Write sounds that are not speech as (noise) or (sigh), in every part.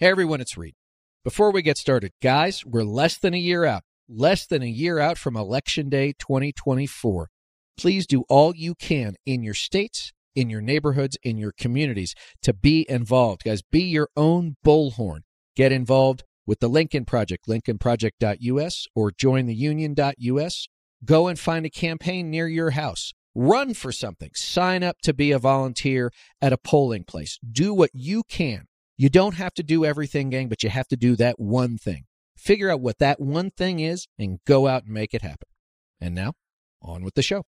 Hey everyone, it's Reed. Before we get started, guys, we're less than a year out, less than a year out from Election Day 2024. Please do all you can in your states, in your neighborhoods, in your communities to be involved. Guys, be your own bullhorn. Get involved with the Lincoln Project, lincolnproject.us or jointheunion.us. Go and find a campaign near your house. Run for something. Sign up to be a volunteer at a polling place. Do what you can. You don't have to do everything, gang, but you have to do that one thing. Figure out what that one thing is and go out and make it happen. And now, on with the show.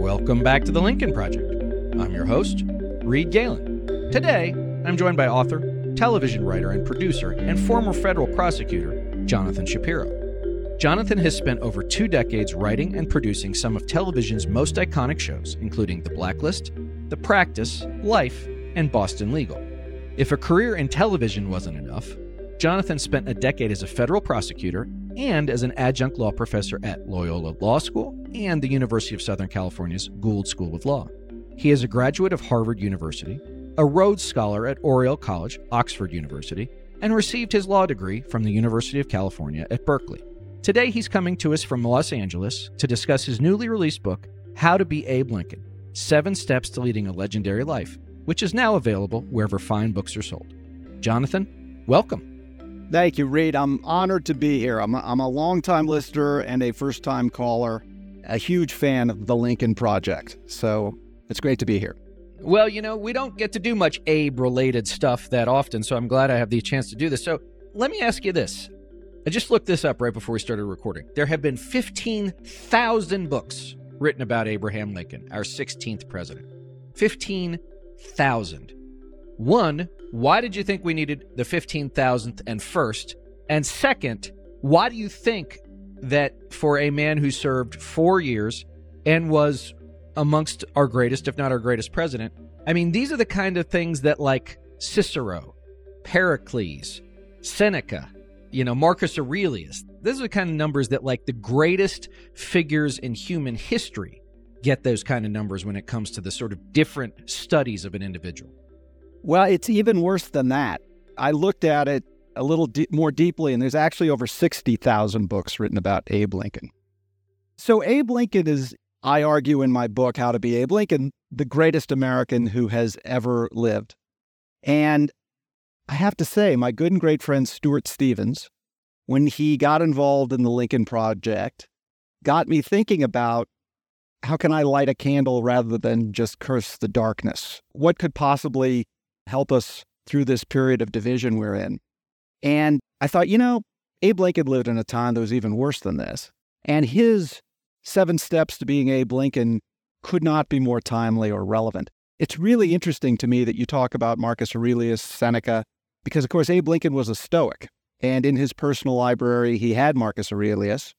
Welcome back to the Lincoln Project. I'm your host, Reed Galen. Today, I'm joined by author, television writer, and producer, and former federal prosecutor, Jonathan Shapiro. Jonathan has spent over two decades writing and producing some of television's most iconic shows, including The Blacklist, The Practice, Life, and Boston Legal. If a career in television wasn't enough, Jonathan spent a decade as a federal prosecutor and as an adjunct law professor at Loyola Law School and the University of Southern California's Gould School of Law. He is a graduate of Harvard University, a Rhodes Scholar at Oriel College, Oxford University, and received his law degree from the University of California at Berkeley. Today, he's coming to us from Los Angeles to discuss his newly released book, How to Be Abe Lincoln Seven Steps to Leading a Legendary Life, which is now available wherever fine books are sold. Jonathan, welcome. Thank you, Reed. I'm honored to be here. I'm a, I'm a longtime listener and a first time caller, a huge fan of the Lincoln Project. So it's great to be here. Well, you know, we don't get to do much Abe related stuff that often, so I'm glad I have the chance to do this. So let me ask you this I just looked this up right before we started recording. There have been 15,000 books written about Abraham Lincoln, our 16th president. 15,000. One, why did you think we needed the 15,000th and first? And second, why do you think that for a man who served four years and was amongst our greatest, if not our greatest president, I mean, these are the kind of things that like Cicero, Pericles, Seneca, you know, Marcus Aurelius. Those are the kind of numbers that, like, the greatest figures in human history get those kind of numbers when it comes to the sort of different studies of an individual. Well, it's even worse than that. I looked at it a little more deeply, and there's actually over 60,000 books written about Abe Lincoln. So, Abe Lincoln is, I argue in my book, How to Be Abe Lincoln, the greatest American who has ever lived. And I have to say, my good and great friend Stuart Stevens, when he got involved in the Lincoln Project, got me thinking about how can I light a candle rather than just curse the darkness? What could possibly help us through this period of division we're in? And I thought, you know, Abe Lincoln lived in a time that was even worse than this. And his seven steps to being Abe Lincoln could not be more timely or relevant. It's really interesting to me that you talk about Marcus Aurelius, Seneca, because, of course, Abe Lincoln was a Stoic. And in his personal library, he had Marcus Aurelius.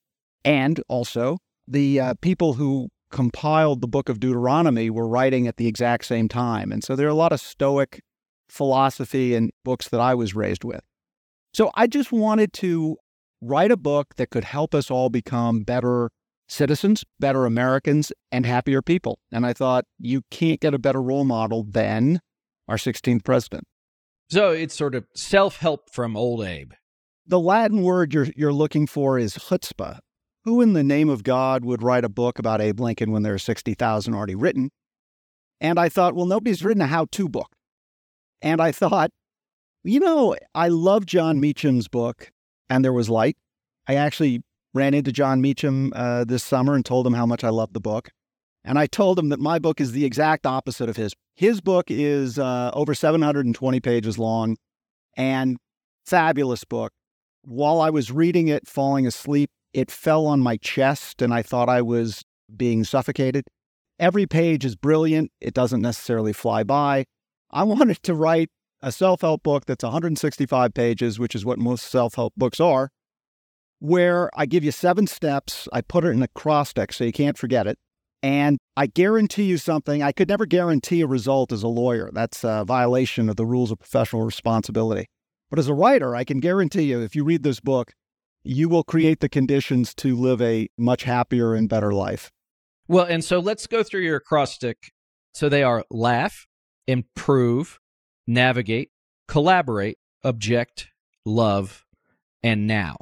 And also, the uh, people who compiled the book of Deuteronomy were writing at the exact same time. And so there are a lot of Stoic philosophy and books that I was raised with. So I just wanted to write a book that could help us all become better citizens, better Americans, and happier people. And I thought you can't get a better role model than our 16th president. So it's sort of self help from old Abe. The Latin word you're, you're looking for is chutzpah. Who in the name of God would write a book about Abe Lincoln when there are 60,000 already written? And I thought, well, nobody's written a how to book. And I thought, you know, I love Jon Meacham's book, And There Was Light. I actually ran into Jon Meacham uh, this summer and told him how much I loved the book. And I told him that my book is the exact opposite of his. His book is uh, over 720 pages long and fabulous book. While I was reading it, falling asleep, it fell on my chest and I thought I was being suffocated. Every page is brilliant. It doesn't necessarily fly by. I (laughs) wanted to write a self help book that's 165 pages, which is what most self help books are, where I give you seven steps. I put it in acrostic so you can't forget it. And I guarantee you something. I could never guarantee a result as a lawyer. That's a violation of the rules of professional responsibility. But as a writer, I can guarantee you if you read this book, you will create the conditions to live a much happier and better life. Well, and so let's go through your acrostic. So they are laugh, improve, navigate, collaborate, object, love, and now.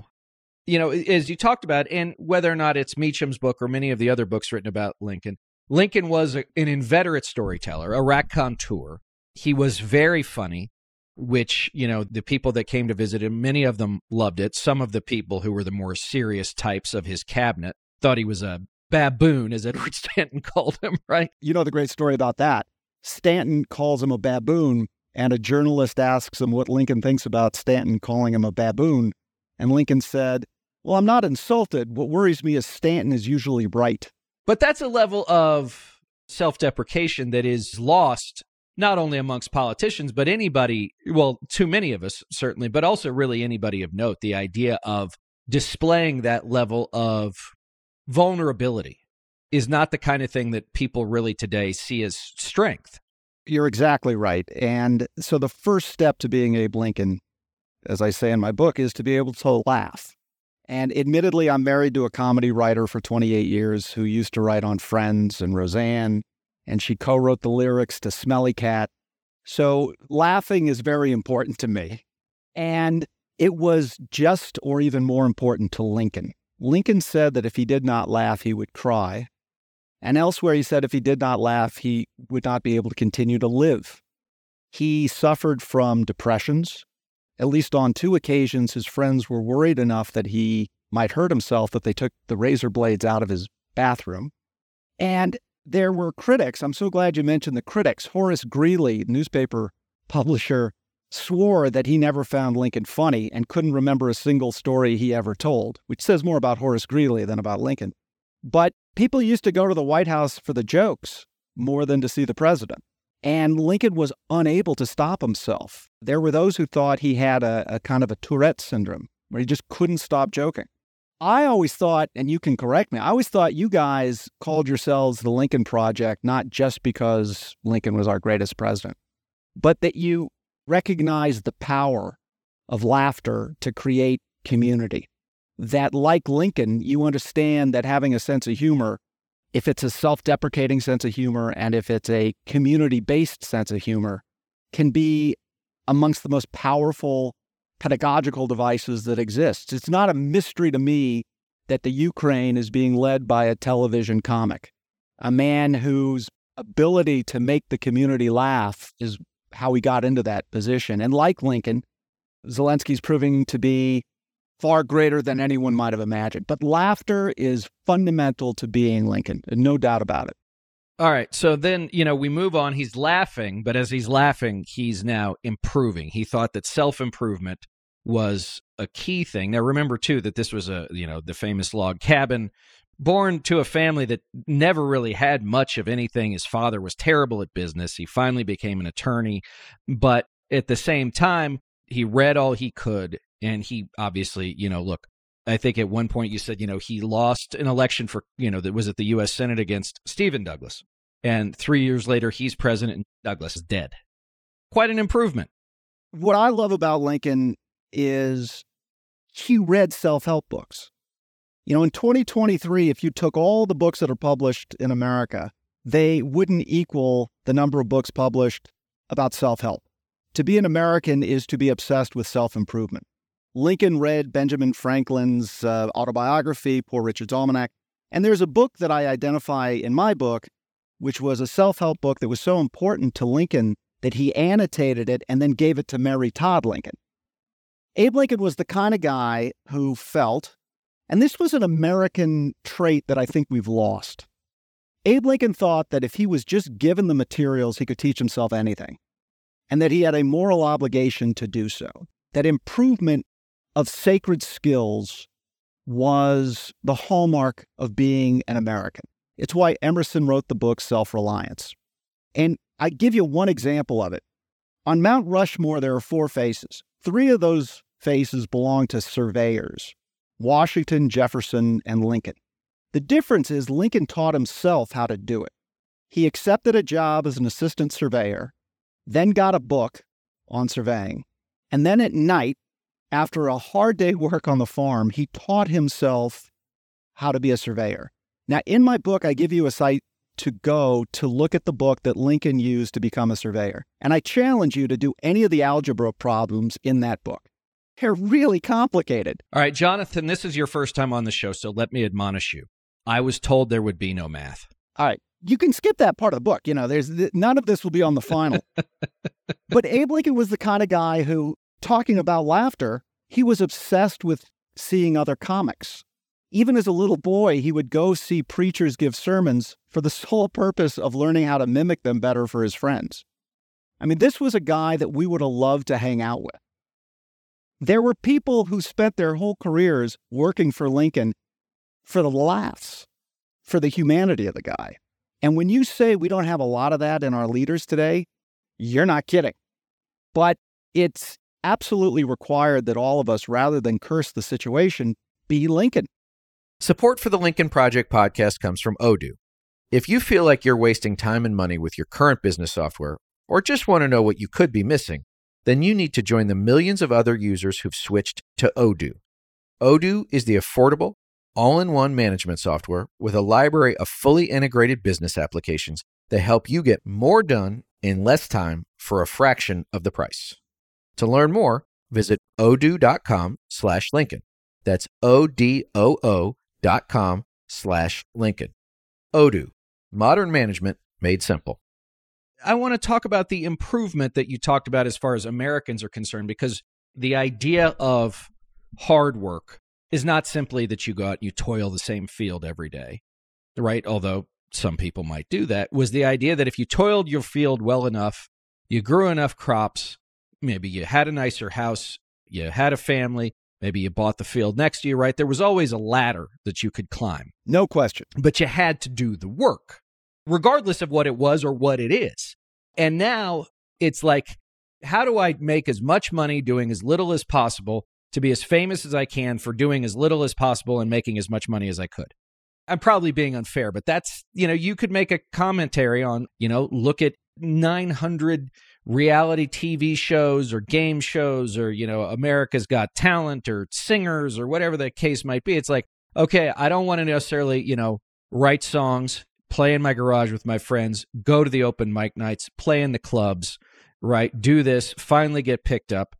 You know, as you talked about, and whether or not it's Meacham's book or many of the other books written about Lincoln, Lincoln was a, an inveterate storyteller, a raconteur. He was very funny, which, you know, the people that came to visit him, many of them loved it. Some of the people who were the more serious types of his cabinet thought he was a baboon, as Edward (laughs) Stanton called him, right? You know the great story about that. Stanton calls him a baboon, and a journalist asks him what Lincoln thinks about Stanton calling him a baboon. And Lincoln said, Well, I'm not insulted. What worries me is Stanton is usually right. But that's a level of self deprecation that is lost not only amongst politicians, but anybody, well, too many of us certainly, but also really anybody of note. The idea of displaying that level of vulnerability is not the kind of thing that people really today see as strength. You're exactly right. And so the first step to being Abe Lincoln, as I say in my book, is to be able to laugh. And admittedly, I'm married to a comedy writer for 28 years who used to write on Friends and Roseanne, and she co wrote the lyrics to Smelly Cat. So laughing is very important to me. And it was just or even more important to Lincoln. Lincoln said that if he did not laugh, he would cry. And elsewhere, he said if he did not laugh, he would not be able to continue to live. He suffered from depressions. At least on two occasions, his friends were worried enough that he might hurt himself that they took the razor blades out of his bathroom. And there were critics. I'm so glad you mentioned the critics. Horace Greeley, newspaper publisher, swore that he never found Lincoln funny and couldn't remember a single story he ever told, which says more about Horace Greeley than about Lincoln. But people used to go to the White House for the jokes more than to see the president. And Lincoln was unable to stop himself. There were those who thought he had a, a kind of a Tourette syndrome where he just couldn't stop joking. I always thought, and you can correct me, I always thought you guys called yourselves the Lincoln Project not just because Lincoln was our greatest president, but that you recognized the power of laughter to create community. That, like Lincoln, you understand that having a sense of humor, if it's a self deprecating sense of humor and if it's a community based sense of humor, can be amongst the most powerful pedagogical devices that exist. It's not a mystery to me that the Ukraine is being led by a television comic, a man whose ability to make the community laugh is how he got into that position. And like Lincoln, Zelensky's proving to be far greater than anyone might have imagined. But laughter is fundamental to being Lincoln, no doubt about it. All right. So then, you know, we move on. He's laughing, but as he's laughing, he's now improving. He thought that self improvement was a key thing. Now, remember, too, that this was a, you know, the famous log cabin born to a family that never really had much of anything. His father was terrible at business. He finally became an attorney, but at the same time, he read all he could. And he obviously, you know, look, I think at one point you said, you know, he lost an election for, you know, that was at the U.S. Senate against Stephen Douglas. And three years later, he's president and Douglas is dead. Quite an improvement. What I love about Lincoln is he read self help books. You know, in 2023, if you took all the books that are published in America, they wouldn't equal the number of books published about self help. To be an American is to be obsessed with self improvement. Lincoln read Benjamin Franklin's uh, autobiography, Poor Richard's Almanac, and there's a book that I identify in my book, which was a self help book that was so important to Lincoln that he annotated it and then gave it to Mary Todd Lincoln. Abe Lincoln was the kind of guy who felt and this was an American trait that I think we've lost. Abe Lincoln thought that if he was just given the materials, he could teach himself anything, and that he had a moral obligation to do so. That improvement of sacred skills was the hallmark of being an American. It's why Emerson wrote the book Self Reliance. And I give you one example of it. On Mount Rushmore, there are four faces. Three of those faces belong to surveyors Washington, Jefferson, and Lincoln. The difference is Lincoln taught himself how to do it. He accepted a job as an assistant surveyor, then got a book on surveying, and then at night, after a hard day work on the farm, he taught himself how to be a surveyor. Now, in my book, I give you a site to go to look at the book that Lincoln used to become a surveyor. And I challenge you to do any of the algebra problems in that book. They're really complicated. All right, Jonathan, this is your first time on the show, so let me admonish you. I was told there would be no math. All right. You can skip that part of the book. You know, there's none of this will be on the final. (laughs) but Abe Lincoln was the kind of guy who, talking about laughter, he was obsessed with seeing other comics. Even as a little boy, he would go see preachers give sermons for the (laughs) sole purpose of learning how to mimic them better for his friends. I mean, this was a guy that we would have loved to hang out with. There were people who spent their whole careers working for Lincoln for the laughs, for the humanity of the guy. And when you say we don't have a lot of that in our leaders today, you're not kidding. But it's absolutely required that all of us, rather than curse the situation, be Lincoln. Support for the Lincoln Project podcast comes from Odoo. If you feel like you're wasting time and money with your current business software, or just want to know what you could be missing, then you need to join the millions of other users who've switched to Odoo. Odoo is the affordable, all in one management software with a library of fully integrated business applications that help you get more done in less time for a fraction of the price. To learn more, visit odoo.com slash Lincoln. That's O-D-O-O dot com slash Lincoln. Odoo, modern management made simple. I want to talk about the improvement that you talked about as far as Americans are concerned, because the idea of hard work is not simply that you go out and you toil the same field every day, right? Although some people might do that, was the idea that if you toiled your field well enough, you grew enough crops, maybe you had a nicer house, you had a family, Maybe you bought the field next to you, right? There was always a ladder that you could climb. No question. But you had to do the work, regardless of what it was or what it is. And now it's like, how do I make as much money doing as little as possible to be as famous as I can for doing as little as possible and making as much money as I could? I'm probably being unfair, but that's, you know, you could make a commentary on, you know, look at 900 reality TV shows or game shows or, you know, America's Got Talent or singers or whatever the case might be. It's like, okay, I don't want to necessarily, you know, write songs, play in my garage with my friends, go to the open mic nights, play in the clubs, right? Do this, finally get picked up.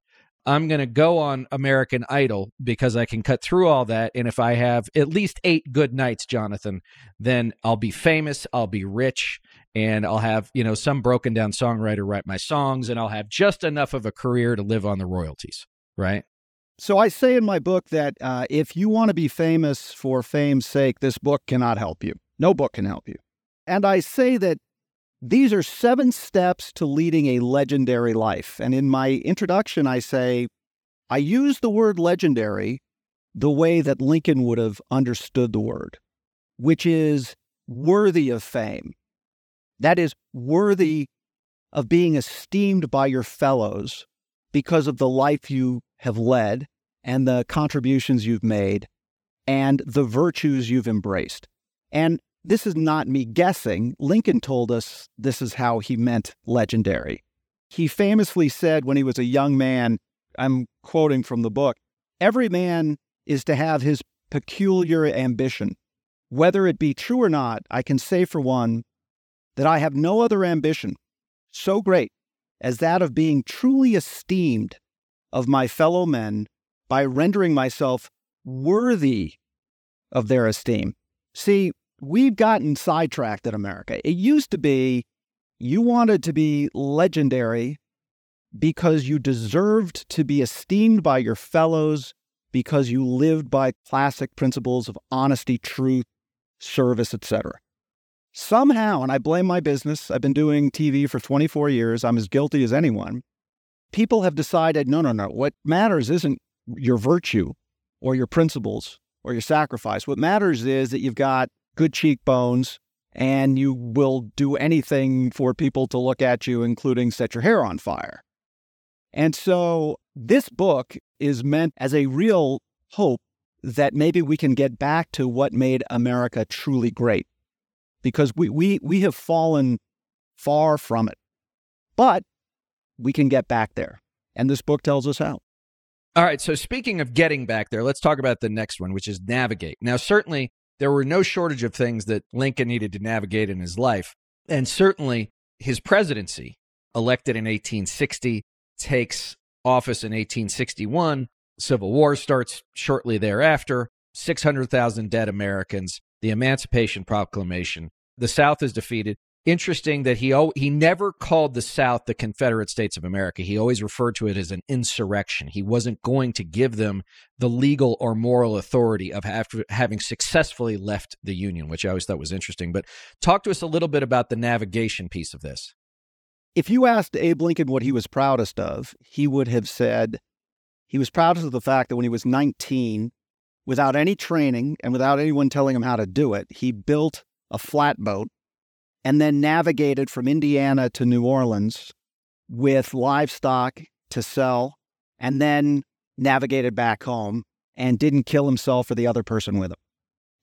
I'm going to go on American Idol because I can cut through all that. And if I have at least eight good nights, Jonathan, then I'll be famous, I'll be rich, and I'll have, you know, some broken down songwriter write my songs, and I'll have just enough of a career to live on the royalties, right? So I say in my book that uh, if you want to be famous for fame's sake, this book cannot help you. No book can help you. And I say that these are seven steps to leading a legendary life. And in my introduction, I say, I use the word legendary the way that Lincoln would have understood the word, which is worthy of fame. That is worthy of being esteemed by your fellows because of the life you have led and the contributions you've made and the virtues you've embraced. And this is not me guessing. Lincoln told us this is how he meant legendary. He famously said when he was a young man, I'm quoting from the book, every man is to have his peculiar ambition. Whether it be true or not, I can say for one that I have no other ambition so great as that of being truly esteemed of my fellow men by rendering myself worthy of their esteem. See, we've gotten sidetracked in America. It used to be you wanted to be legendary because you deserved to be esteemed by your fellows because you lived by classic principles of honesty, truth, service, etc. Somehow, and I blame my business, I've been doing TV for 24 years, I'm as guilty as anyone. People have decided no, no, no, what matters isn't your virtue or your principles or your sacrifice. What matters is that you've got good cheekbones, and you will do anything for people to look at you, including set your hair on fire. And so this book is meant as a real hope that maybe we can get back to what made America truly great. Because we, we, we have fallen far from it. But we can get back there. And this book tells us how. All right. So, speaking of getting back there, let's talk about the next one, which is navigate. Now, certainly, there were no shortage of things that Lincoln needed to navigate in his life. And certainly his presidency, elected in 1860, takes office in 1861. Civil War starts shortly thereafter. 600,000 dead Americans, the Emancipation Proclamation. The South is defeated interesting that he he never called the South the Confederate States of America. He always referred to it as an insurrection. He wasn't going to give them the legal or moral authority of after having successfully left the Union, which I always thought was interesting. But talk to us a little bit about the navigation piece of this. If you asked Abe Lincoln what he was proudest of, he would have said he was proudest of the fact that when he was 19, without any training and without anyone telling him how to do it, he built a flatboat and then navigated from Indiana to New Orleans with livestock to sell, and then navigated back home and didn't kill himself or the other person with him.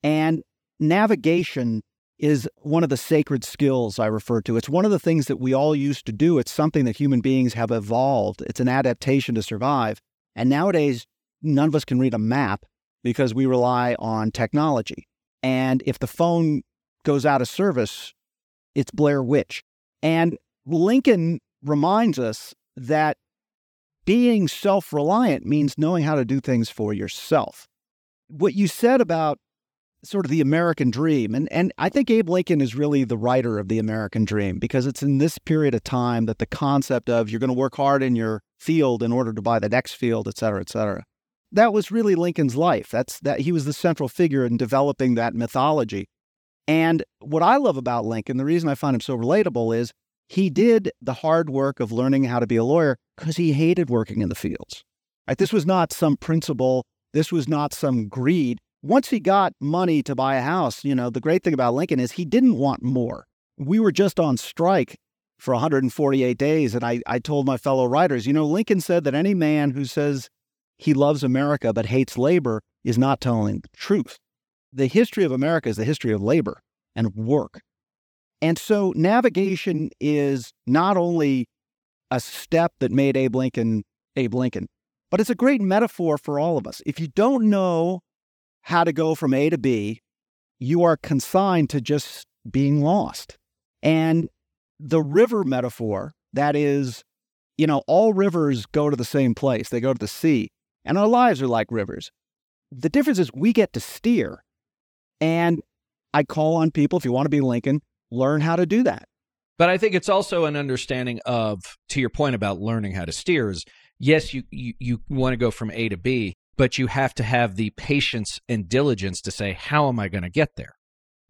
And navigation is one of the sacred skills I refer to. It's one of the things that we all used to do. It's something that human beings have evolved. It's an adaptation to survive. And nowadays, none of us can read a map because we rely on technology. And if the phone goes out of service, it's Blair Witch. And Lincoln reminds us that being self reliant means knowing how to do things for yourself. What you said about sort of the American dream, and, and I think Abe Lincoln is really the writer of the American dream because it's in this period of time that the concept of you're going to work hard in your field in order to buy the next field, et cetera, et cetera. That was really Lincoln's life. That's that he was the central figure in developing that mythology. And what I love about Lincoln, the reason I find him so relatable is he did the hard work of learning how to be a lawyer because he hated working in the fields. Right? This was not some principle, this was not some greed. Once he got money to buy a house, you know, the great thing about Lincoln is he didn't want more. We were just on strike for 148 days. And I, I told my fellow writers, you know, Lincoln said that any man who says he loves America but hates labor is not telling the truth the history of America is the history of labor and work. And so navigation is not only a step that made Abe Lincoln Abe Lincoln, but it's a great metaphor for all of us. If you don't know how to go from A to B, you are consigned to just being lost. And the river metaphor, that is, you know, all rivers go to the same place, they go to the sea, and our lives are like rivers. The difference is we get to steer and I call on people, if you want to be Lincoln, learn how to do that. But I think it's also an understanding of, to your point about learning how to steer, is yes, you, you, you want to go from A to B, but you have to have the patience and diligence to say, how am I going to get there?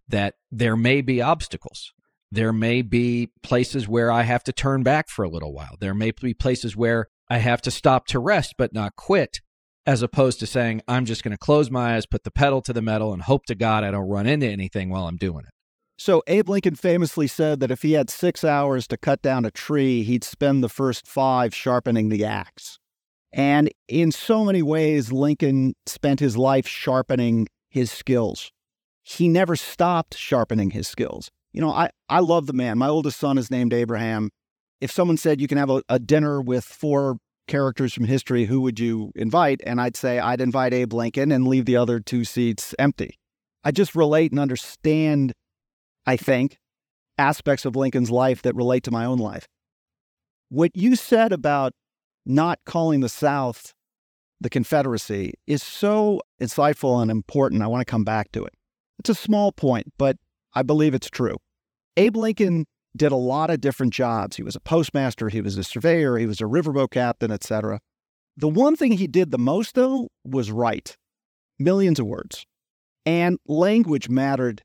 That there may be obstacles. There may be places where I have to turn back for a little while. There may be places where I have to stop to rest but not quit as opposed to saying, I'm just going to close my eyes, put the pedal to the metal, and hope to God I don't run into anything while I'm doing it. So, Abe Lincoln famously said that if he had six hours to cut down a tree, he'd spend the first five sharpening the axe. And in so many ways, Lincoln spent his life sharpening his skills. He never stopped sharpening his skills. You know, I, I love the man. My oldest son is named Abraham. If someone said you can have a, a dinner with four characters from history, who would you invite? And I'd say I'd invite Abe Lincoln and leave the other two seats empty. I just relate and understand, I think, aspects of Lincoln's life that relate to my own life. What you said about not calling the South the Confederacy is so insightful and important. I want to come back to it. It's a small point, but I believe it's true. Abe Lincoln did a lot of different jobs. He was a postmaster, he was a surveyor, he was a riverboat captain, etc. The one thing he did the most, though, was write millions of words. And language mattered,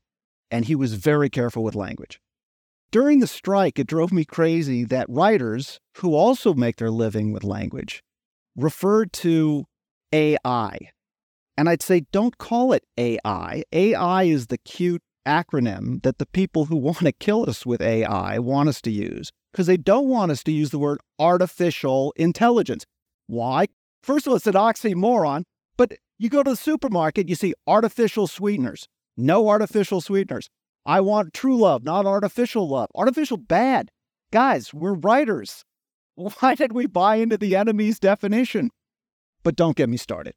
and he was very careful with language. During the strike, it drove me crazy that writers, who also make their living with language, referred to AI. And I'd say, don't call it AI. AI is the cute acronym that the people who want to kill us with AI want us to use because they don't want us to use the word artificial intelligence. Why? First of all, it's an oxymoron, but you go to the supermarket, you see artificial sweeteners. No artificial sweeteners. I want true love, not artificial love. Artificial bad. Guys, we're writers. (laughs) Why did we buy into the enemy's definition? But don't get me started.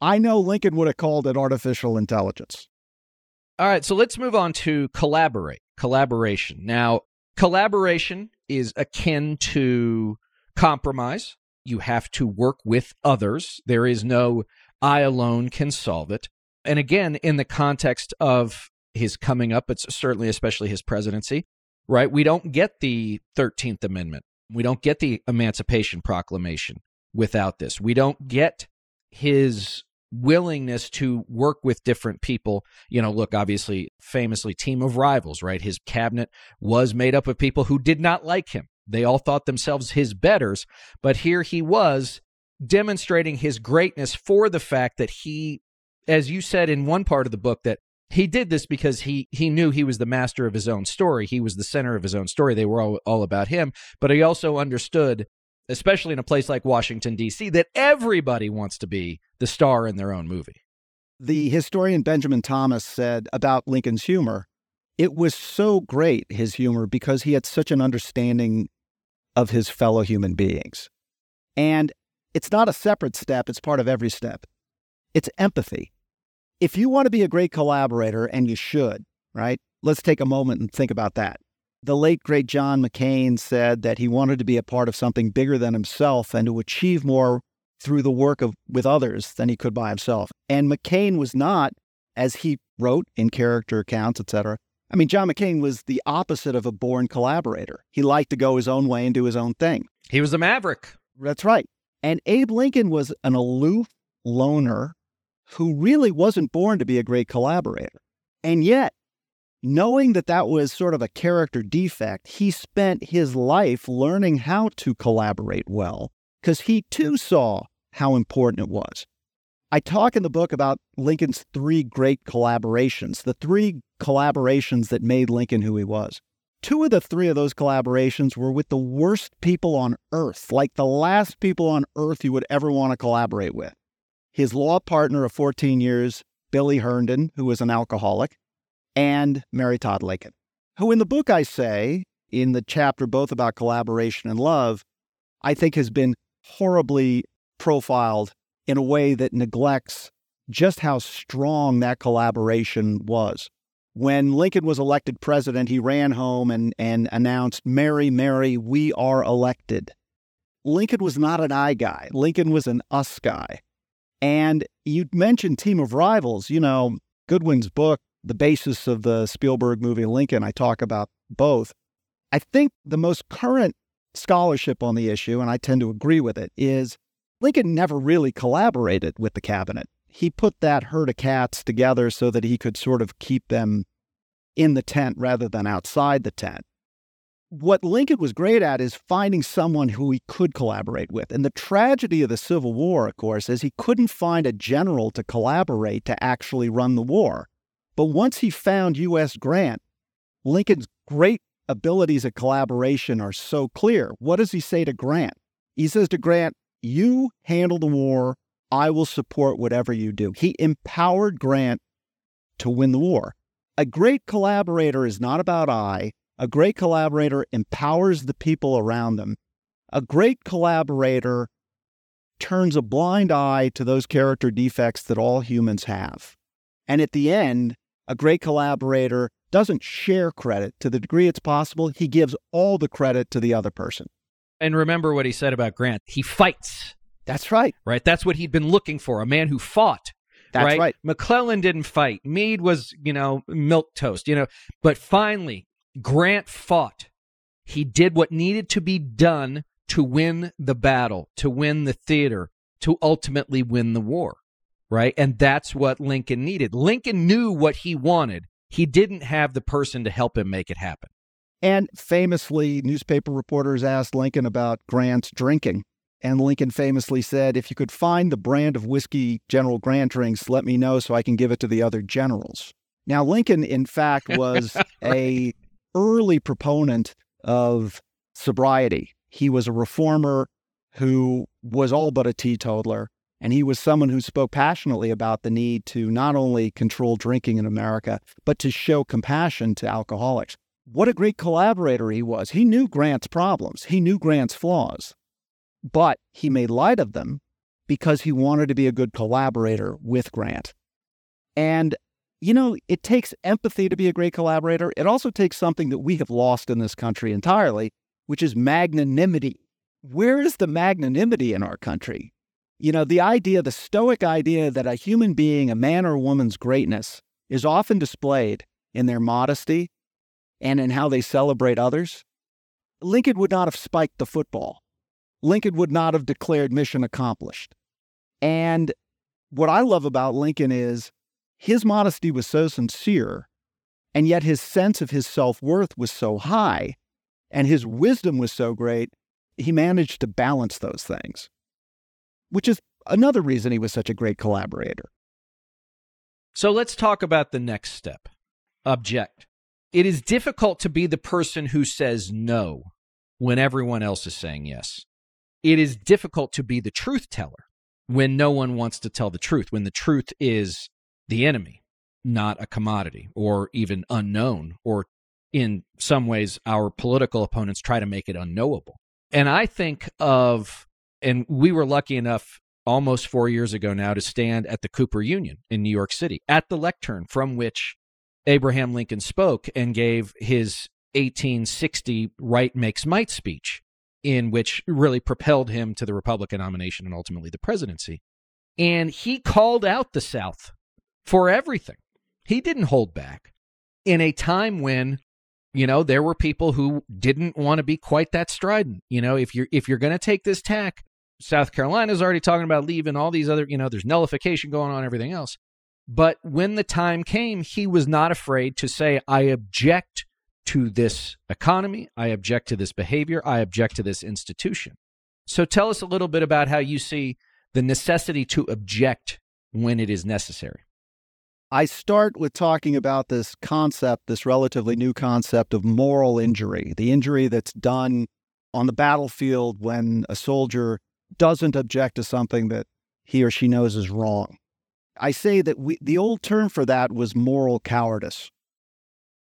I know Lincoln would have called it artificial intelligence. All right, so let's move on to collaborate, collaboration. Now, collaboration is akin to compromise. You have to work with others. There is no I alone can solve it. And again, in the context of his coming up, it's certainly especially his presidency, right? We don't get the 13th Amendment. We don't get the Emancipation Proclamation without this. We don't get his willingness to work with different people. You know, look, obviously, famously, team of rivals, right? His cabinet was made up of people who did not like him. They all thought themselves his betters, but here he was demonstrating his greatness for the fact that he, as you said in one part of the book, that he did this because he he knew he was the master of his own story. He was the center of his own story. They were all, all about him, but he also understood especially in a place like Washington, D.C., that everybody wants to be the star in their own movie. The historian Benjamin Thomas said about Lincoln's humor, it was so great, his humor, because he had such an understanding of his fellow human beings. And it's not a separate step, it's part of every step. It's empathy. If you want to be a great collaborator, and you should, right? Let's take a moment and think about that the late great John McCain said that he wanted to be a part of something bigger than himself and to achieve more through the work of with others than he could by himself. And McCain was not, as he wrote in character accounts, etc. I mean, John McCain was the opposite of a born collaborator. He liked to go his own way and do his own thing. He was a maverick. That's right. And Abe Lincoln was an aloof loner who really wasn't born to be a great collaborator. And yet, knowing that that was sort of a character defect, he spent his life learning how to collaborate well because he too saw how important it was. I talk in the book about Lincoln's three great collaborations, the three collaborations that made Lincoln who he was. Two of the three of those collaborations were with the worst people on earth, like the last people on earth you would ever want to collaborate with. His law partner of 14 years, Billy Herndon, who was an alcoholic, and Mary Todd Lincoln, who in the book I say, in the chapter both about collaboration and love, I think has been horribly profiled in a way that neglects just how strong that collaboration was. When Lincoln was elected president, he ran home and, and announced, Mary, Mary, we are elected. Lincoln was not an I guy. Lincoln was an us guy. And you mentioned Team of Rivals. You know, Goodwin's book the basis of the Spielberg movie Lincoln, I talk about both. I think the most current scholarship on the issue, and I tend to agree with it, is Lincoln never really collaborated with the cabinet. He put that herd of cats together so that he could sort of keep them in the tent rather than outside the tent. What Lincoln was great at is finding someone who he could collaborate with. And the tragedy of the Civil War, of course, is he couldn't find a general to collaborate to actually run the war. But once he found U.S. Grant, Lincoln's great abilities at collaboration are so clear. What does he say to Grant? He says to Grant, You handle the war. I will support whatever you do. He empowered Grant to win the war. A great collaborator is not about I. A great collaborator empowers the people around them. A great collaborator turns a blind eye to those character defects that all humans have. And at the end, a great collaborator doesn't share credit to the degree it's possible. He gives all the credit to the other person. And remember what he said about Grant. He fights. That's right. Right. That's what he'd been looking for a man who fought. That's right. right. McClellan didn't fight. Meade was, you know, milk toast, you know. But finally, Grant fought. He did what needed to be done to win the battle, to win the theater, to ultimately win the war right? And that's what Lincoln needed. Lincoln knew what he wanted. He didn't have the person to help him make it happen. And famously, newspaper reporters asked Lincoln about Grant's drinking. And Lincoln famously said, If you could find the brand of whiskey General Grant drinks, let me know so I can give it to the other generals. Now, Lincoln, in fact, was right. (laughs) a early proponent of sobriety. He was a reformer who was all but a teetotaler. And he was someone who spoke passionately about the need to not only control drinking in America, but to show compassion to alcoholics. What a great collaborator he was. He knew Grant's problems, he knew Grant's flaws, but he made light of them because he wanted to be a good collaborator with Grant. And you know, it takes empathy to be a great collaborator. It also takes something that we have lost in this country entirely, which is magnanimity. Where is the magnanimity in our country? You know, the idea, the stoic idea that a human being, a man or a woman's greatness, is often displayed in their modesty and in how they celebrate others. Lincoln would not have spiked the football. Lincoln would not have declared mission accomplished. And what I love about Lincoln is his modesty was so sincere, and yet his sense of his self worth was so high, and his wisdom was so great, he managed to balance those things, which is another reason he was such a great collaborator. So let's talk about the next step object. It is difficult to be the person who says no when everyone else is saying yes. It is difficult to be the truth teller when no one wants to tell the truth, when the truth is the enemy, not a commodity or even unknown, or in some ways, our political opponents try to make it unknowable. And I think of, and we were lucky enough almost four years ago now to stand at the Cooper Union in New York City at the lectern from which Abraham Lincoln spoke and gave his 1860 Right Makes Might speech, in which really propelled him to the Republican nomination and ultimately the presidency. And he called out the South for everything. He didn't hold back in a time when you know there were people who didn't want to be quite that strident you know if you're if you're going to take this tack south carolina's already talking about leaving all these other you know there's nullification going on everything else. But when the time came he was not afraid to say i object to this economy. I object to this behavior. I object to this institution. So tell us a little bit about how you see the necessity to object when it is necessary I start with talking about this concept, this relatively new concept of moral injury, the injury that's done on the battlefield when a soldier doesn't object to something that he or she knows is wrong. I say that we, the old term for that was moral cowardice,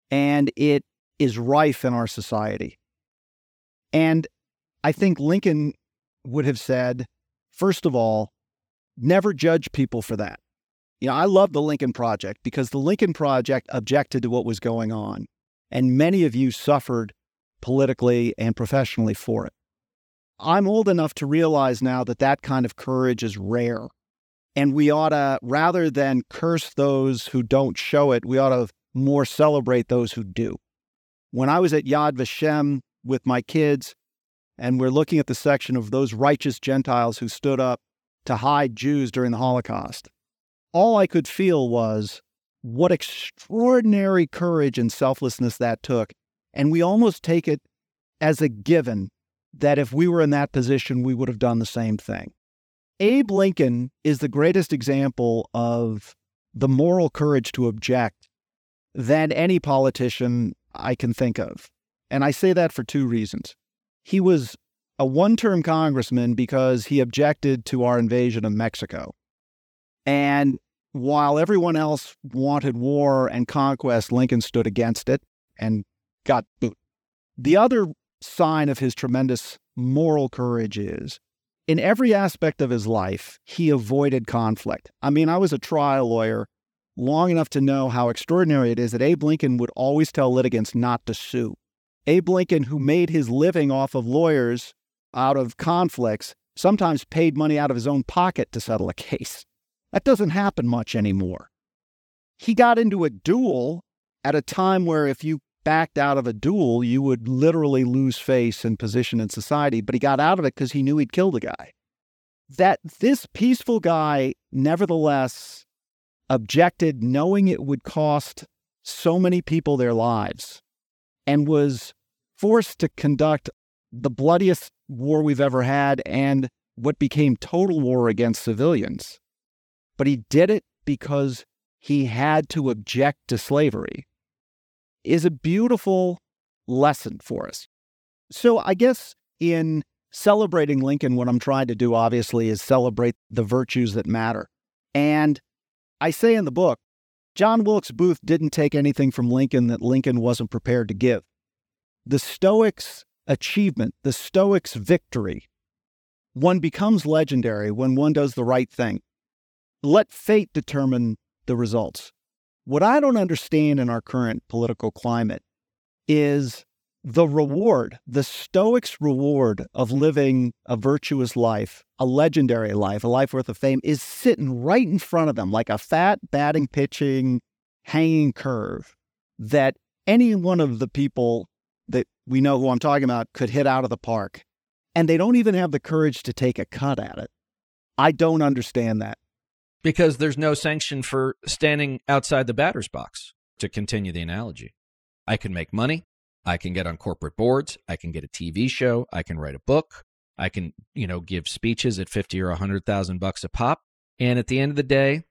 and it is rife in our society. And I think Lincoln would have said, first of all, never judge people for that. You know, I love the Lincoln Project because the Lincoln Project objected to what was going on, and many of you suffered politically and professionally for it. I'm old enough to realize now that that kind of courage is rare. And we ought to, rather than curse those who don't show it, we ought to more celebrate those who do. When I was at Yad Vashem with my kids, and we're looking at the section of those righteous Gentiles who stood up to hide Jews during the Holocaust, all I could feel was what extraordinary courage and selflessness that took. And we almost take it as a given that if we were in that position, we would have done the same thing. Abe Lincoln is the greatest example of the moral courage to object than any politician I can think of. And I say that for two reasons. He was a one term congressman because he objected to our invasion of Mexico. And while everyone else wanted war and conquest, Lincoln stood against it and got booted. The other sign of his tremendous moral courage is in every aspect of his life, he avoided conflict. I mean, I was a trial lawyer long enough to know how extraordinary it is that Abe Lincoln would always tell litigants not to sue. Abe Lincoln, who made his living off of lawyers out of conflicts, sometimes paid money out of his own pocket to settle a (laughs) case. That doesn't happen much anymore. He got into a duel at a time where if you backed out of a duel, you would literally lose face and position in society, but he got out of it because he knew he'd kill the guy. That this peaceful guy, nevertheless, objected knowing it would cost so many people their lives and was forced to conduct the bloodiest war we've ever had and what became total war against civilians but he did it because he had to object to slavery, is a beautiful lesson for us. So I guess in celebrating Lincoln, what I'm trying to do, obviously, is celebrate the virtues that matter. And I say in the book, John Wilkes Booth didn't take anything from Lincoln that Lincoln wasn't prepared to give. The Stoics' achievement, the Stoics' victory, one becomes legendary when one does the right thing let fate determine the results. What I don't understand in our current political climate is the reward, the Stoics' reward of living a virtuous life, a legendary life, a life worth of fame, is sitting right in front of them like a fat batting, pitching, hanging curve that any one of the people that we know who I'm talking about could hit out of the park. And they don't even have the courage to take a cut at it. I don't understand that. Because there's no sanction for standing outside the batter's box, to continue the analogy. I can make money. I can get on corporate boards. I can get a TV show. I can write a book. I can, you know, give speeches at 50 or 100,000 bucks a pop. And at the end of the day,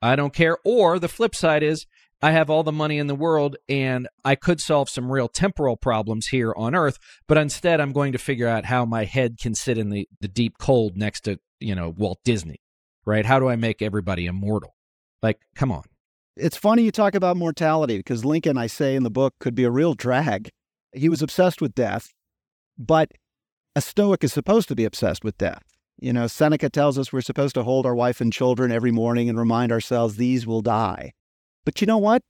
I don't care. Or the flip side is I have all the money in the world and I could solve some real temporal problems here on earth, but instead I'm going to figure out how my head can sit in the, the deep cold next to, you know, Walt Disney, right? How do I make everybody immortal? Like, come on. It's funny you talk about mortality because Lincoln, I say in the book, could be a real drag. He was obsessed with death, but a Stoic is supposed to be obsessed with death. You know, Seneca tells us we're supposed to hold our wife and children every morning and remind ourselves these will die. But you know what?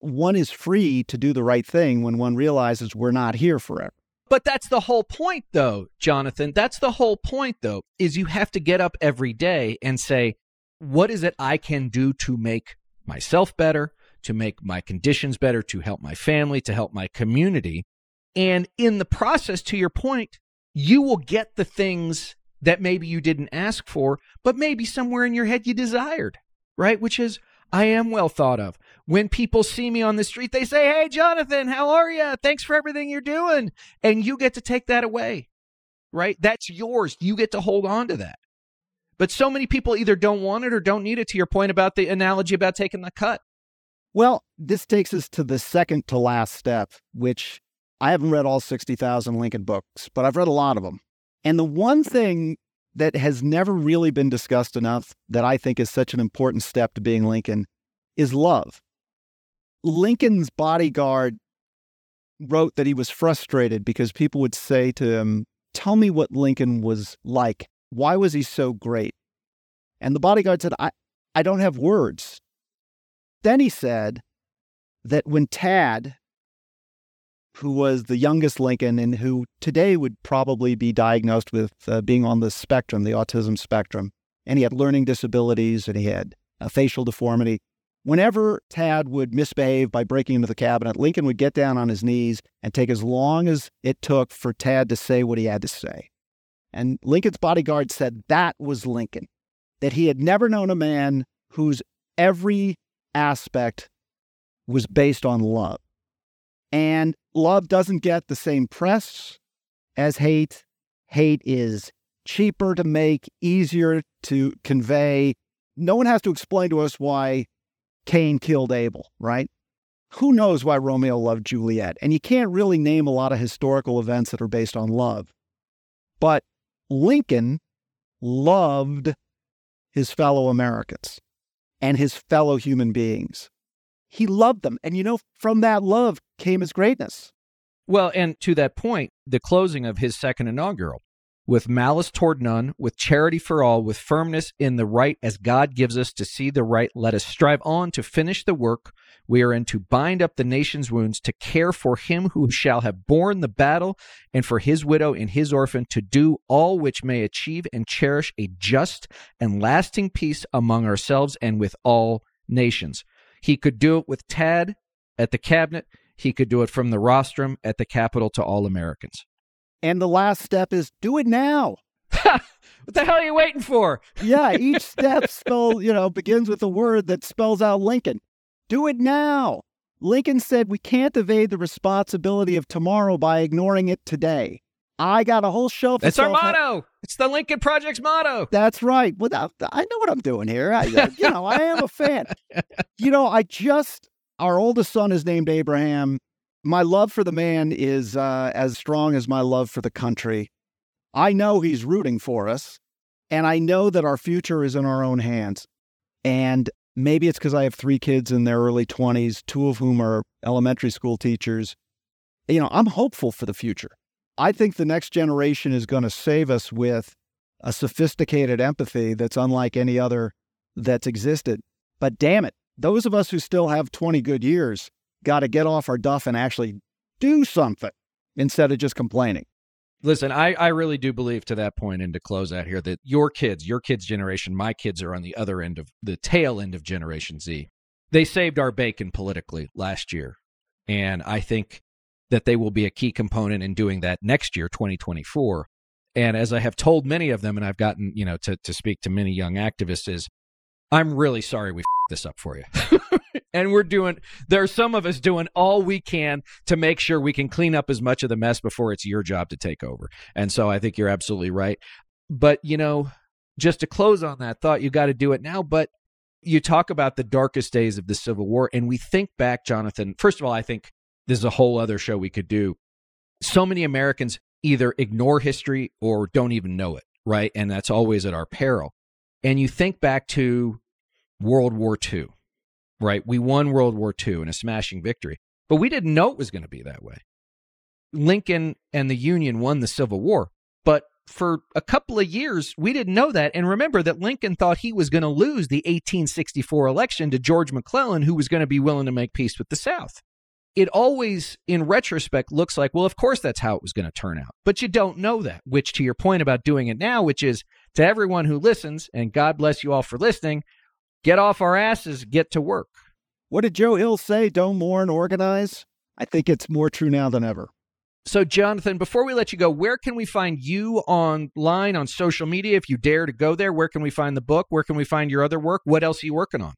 One is free to do the right thing when one realizes we're not here forever. But that's the whole point, though, Jonathan. That's the whole point, though, is you have to get up every day and say, what is it I can do to make myself better, to make my conditions better, to help my family, to help my community? And in the process, to your point, you will get the things that maybe you didn't ask for, but maybe somewhere in your head you desired, right? Which is, I am well thought of. When people see me on the street, they say, Hey, Jonathan, how are you? Thanks for everything you're doing. And you get to take that away, right? That's yours. You get to hold on to that. But so many people either don't want it or don't need it, to your point about the analogy about taking the cut. Well, this takes us to the second to last step, which I haven't read all 60,000 Lincoln books, but I've read a lot of them. And the one thing that has never really been discussed enough that I think is such an important step to being Lincoln is love. Lincoln's bodyguard wrote that he was frustrated because people would say to him, Tell me what Lincoln was like. Why was he so great? And the bodyguard said, I, I don't have words. Then he said that when Tad, who was the youngest Lincoln and who today would probably be diagnosed with uh, being on the spectrum, the autism spectrum. And he had learning disabilities and he had a facial deformity. Whenever Tad would misbehave by breaking into the cabinet, Lincoln would get down on his knees and take as long as it took for Tad to say what he had to say. And Lincoln's bodyguard said that was Lincoln, that he had never known a man whose every aspect was based on love. And love doesn't get the same press as hate. Hate is cheaper to make, easier to convey. No one has to explain to us why Cain killed Abel, right? Who knows why Romeo loved Juliet? And you can't really name a lot of historical events that are based on love. But Lincoln loved his fellow Americans and his fellow human beings. He loved them. And you know, from that love came his greatness. Well, and to that point, the closing of his second inaugural with malice toward none, with charity for all, with firmness in the right as God gives us to see the right, let us strive on to finish the work we are in, to bind up the nation's wounds, to care for him who shall have borne the battle, and for his widow and his orphan, to do all which may achieve and cherish a just and lasting peace among ourselves and with all nations. He could do it with Tad at the cabinet. He could do it from the rostrum at the Capitol to all Americans. And the last step is do it now. (laughs) what the hell are you waiting for? (laughs) yeah, each step spell, you know, begins with a word that spells out Lincoln. Do it now. Lincoln said we can't evade the responsibility of tomorrow by ignoring it today. I got a whole shelf. That's our motto. It's the Lincoln Project's motto. That's right. Without, I know what I'm doing here. I, uh, you know, I am a fan. (laughs) You know, I just our oldest son is named Abraham. My love for the man is uh, as strong as my love for the country. I know he's rooting for us, and I know that our future is in our own hands. And maybe it's because I have three kids in their early 20s, two of whom are elementary school teachers. You know, I'm hopeful for the future. I think the next generation is going to save us with a sophisticated empathy that's unlike any other that's existed. But damn it, those of us who still have 20 good years got to get off our duff and actually do something instead of just complaining. Listen, I, I really do believe to that point and to close out here that your kids, your kids' generation, my kids are on the other end of the tail end of Generation Z. They saved our bacon politically last year. And I think that they will be a key component in doing that next year, 2024. And as I have told many of them, and I've gotten, you know, to, to speak to many young activists, is I'm really sorry we this up for you. (laughs) and we're doing, there are some of us doing all we can to make sure we can clean up as much of the mess before it's your job to take over. And so I think you're absolutely right. But, you know, just to close on that thought, you got to do it now. But you talk about the darkest days of the Civil War, and we think back, Jonathan. First of all, I think this is a whole other show we could do. So many Americans either ignore history or don't even know it, right? And that's always at our peril. And you think back to World War II, right? We won World War II in a smashing victory, but we didn't know it was going to be that way. Lincoln and the Union won the Civil War, but for a couple of years, we didn't know that. And remember that Lincoln thought he was going to lose the 1864 election to George McClellan, who was going to be willing to make peace with the South. It always, in retrospect, looks like, well, of course that's how it was going to turn out. But you don't know that, which to your point about doing it now, which is to everyone who listens, and God bless you all for listening, get off our asses, get to work. What did Joe Hill say? Don't mourn, organize? I think it's more true now than ever. So, Jonathan, before we let you go, where can we find you online on social media? If you dare to go there, where can we find the book? Where can we find your other work? What else are you working on?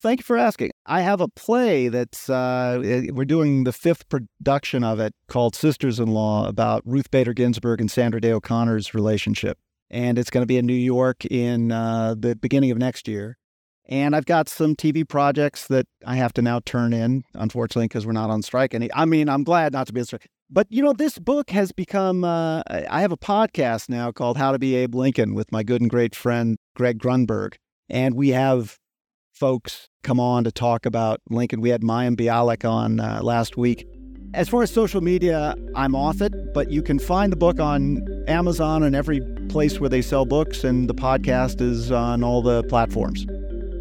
Thank you for asking. I have a play that's, uh, we're doing the fifth production of it called Sisters in Law about Ruth Bader Ginsburg and Sandra Day O'Connor's relationship. And it's going to be in New York in uh, the beginning of next year. And I've got some TV projects that I have to now turn in, unfortunately, because we're not on strike. Any, I mean, I'm glad not to be on strike. But you know, this book has become. Uh, I have a podcast now called "How to Be Abe Lincoln" with my good and great friend Greg Grunberg, and we have folks come on to talk about Lincoln. We had Mayim Bialik on uh, last week. As far as social media, I'm off it, but you can find the book on Amazon and every place where they sell books, and the podcast is on all the platforms.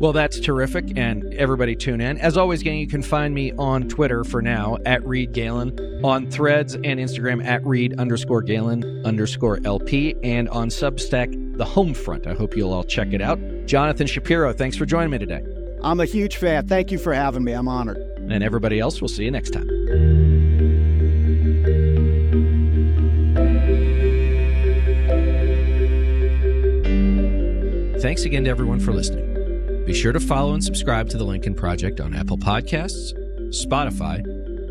Well, that's terrific, and everybody tune in. As always, gang, you can find me on Twitter for now at Reed Galen, on Threads and Instagram at Reed underscore Galen underscore LP, and on Substack, The Homefront. I hope you'll all check it out. Jonathan Shapiro, thanks for joining me today. I'm a huge fan. Thank you for having me. I'm honored. And everybody else, we'll see you next time. Thanks again to everyone for listening. Be sure to follow and subscribe to The Lincoln Project on Apple Podcasts, Spotify,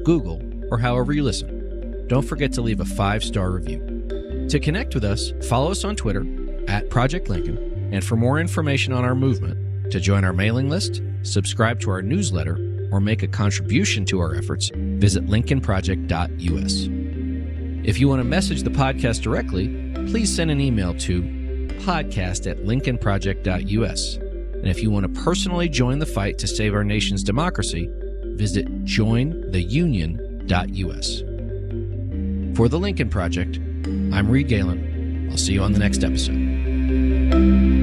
Google, or however you listen. Don't forget to leave a five star review. To connect with us, follow us on Twitter at Project Lincoln, and for more information on our movement, to join our mailing list, subscribe to our newsletter, or make a contribution to our efforts, visit lincolnproject.us. If you want to message the podcast directly, please send an email to podcast at lincolnproject.us. And if you want to personally join the fight to save our nation's democracy, visit jointheunion.us. For the Lincoln Project, I'm Reed Galen. I'll see you on the next episode.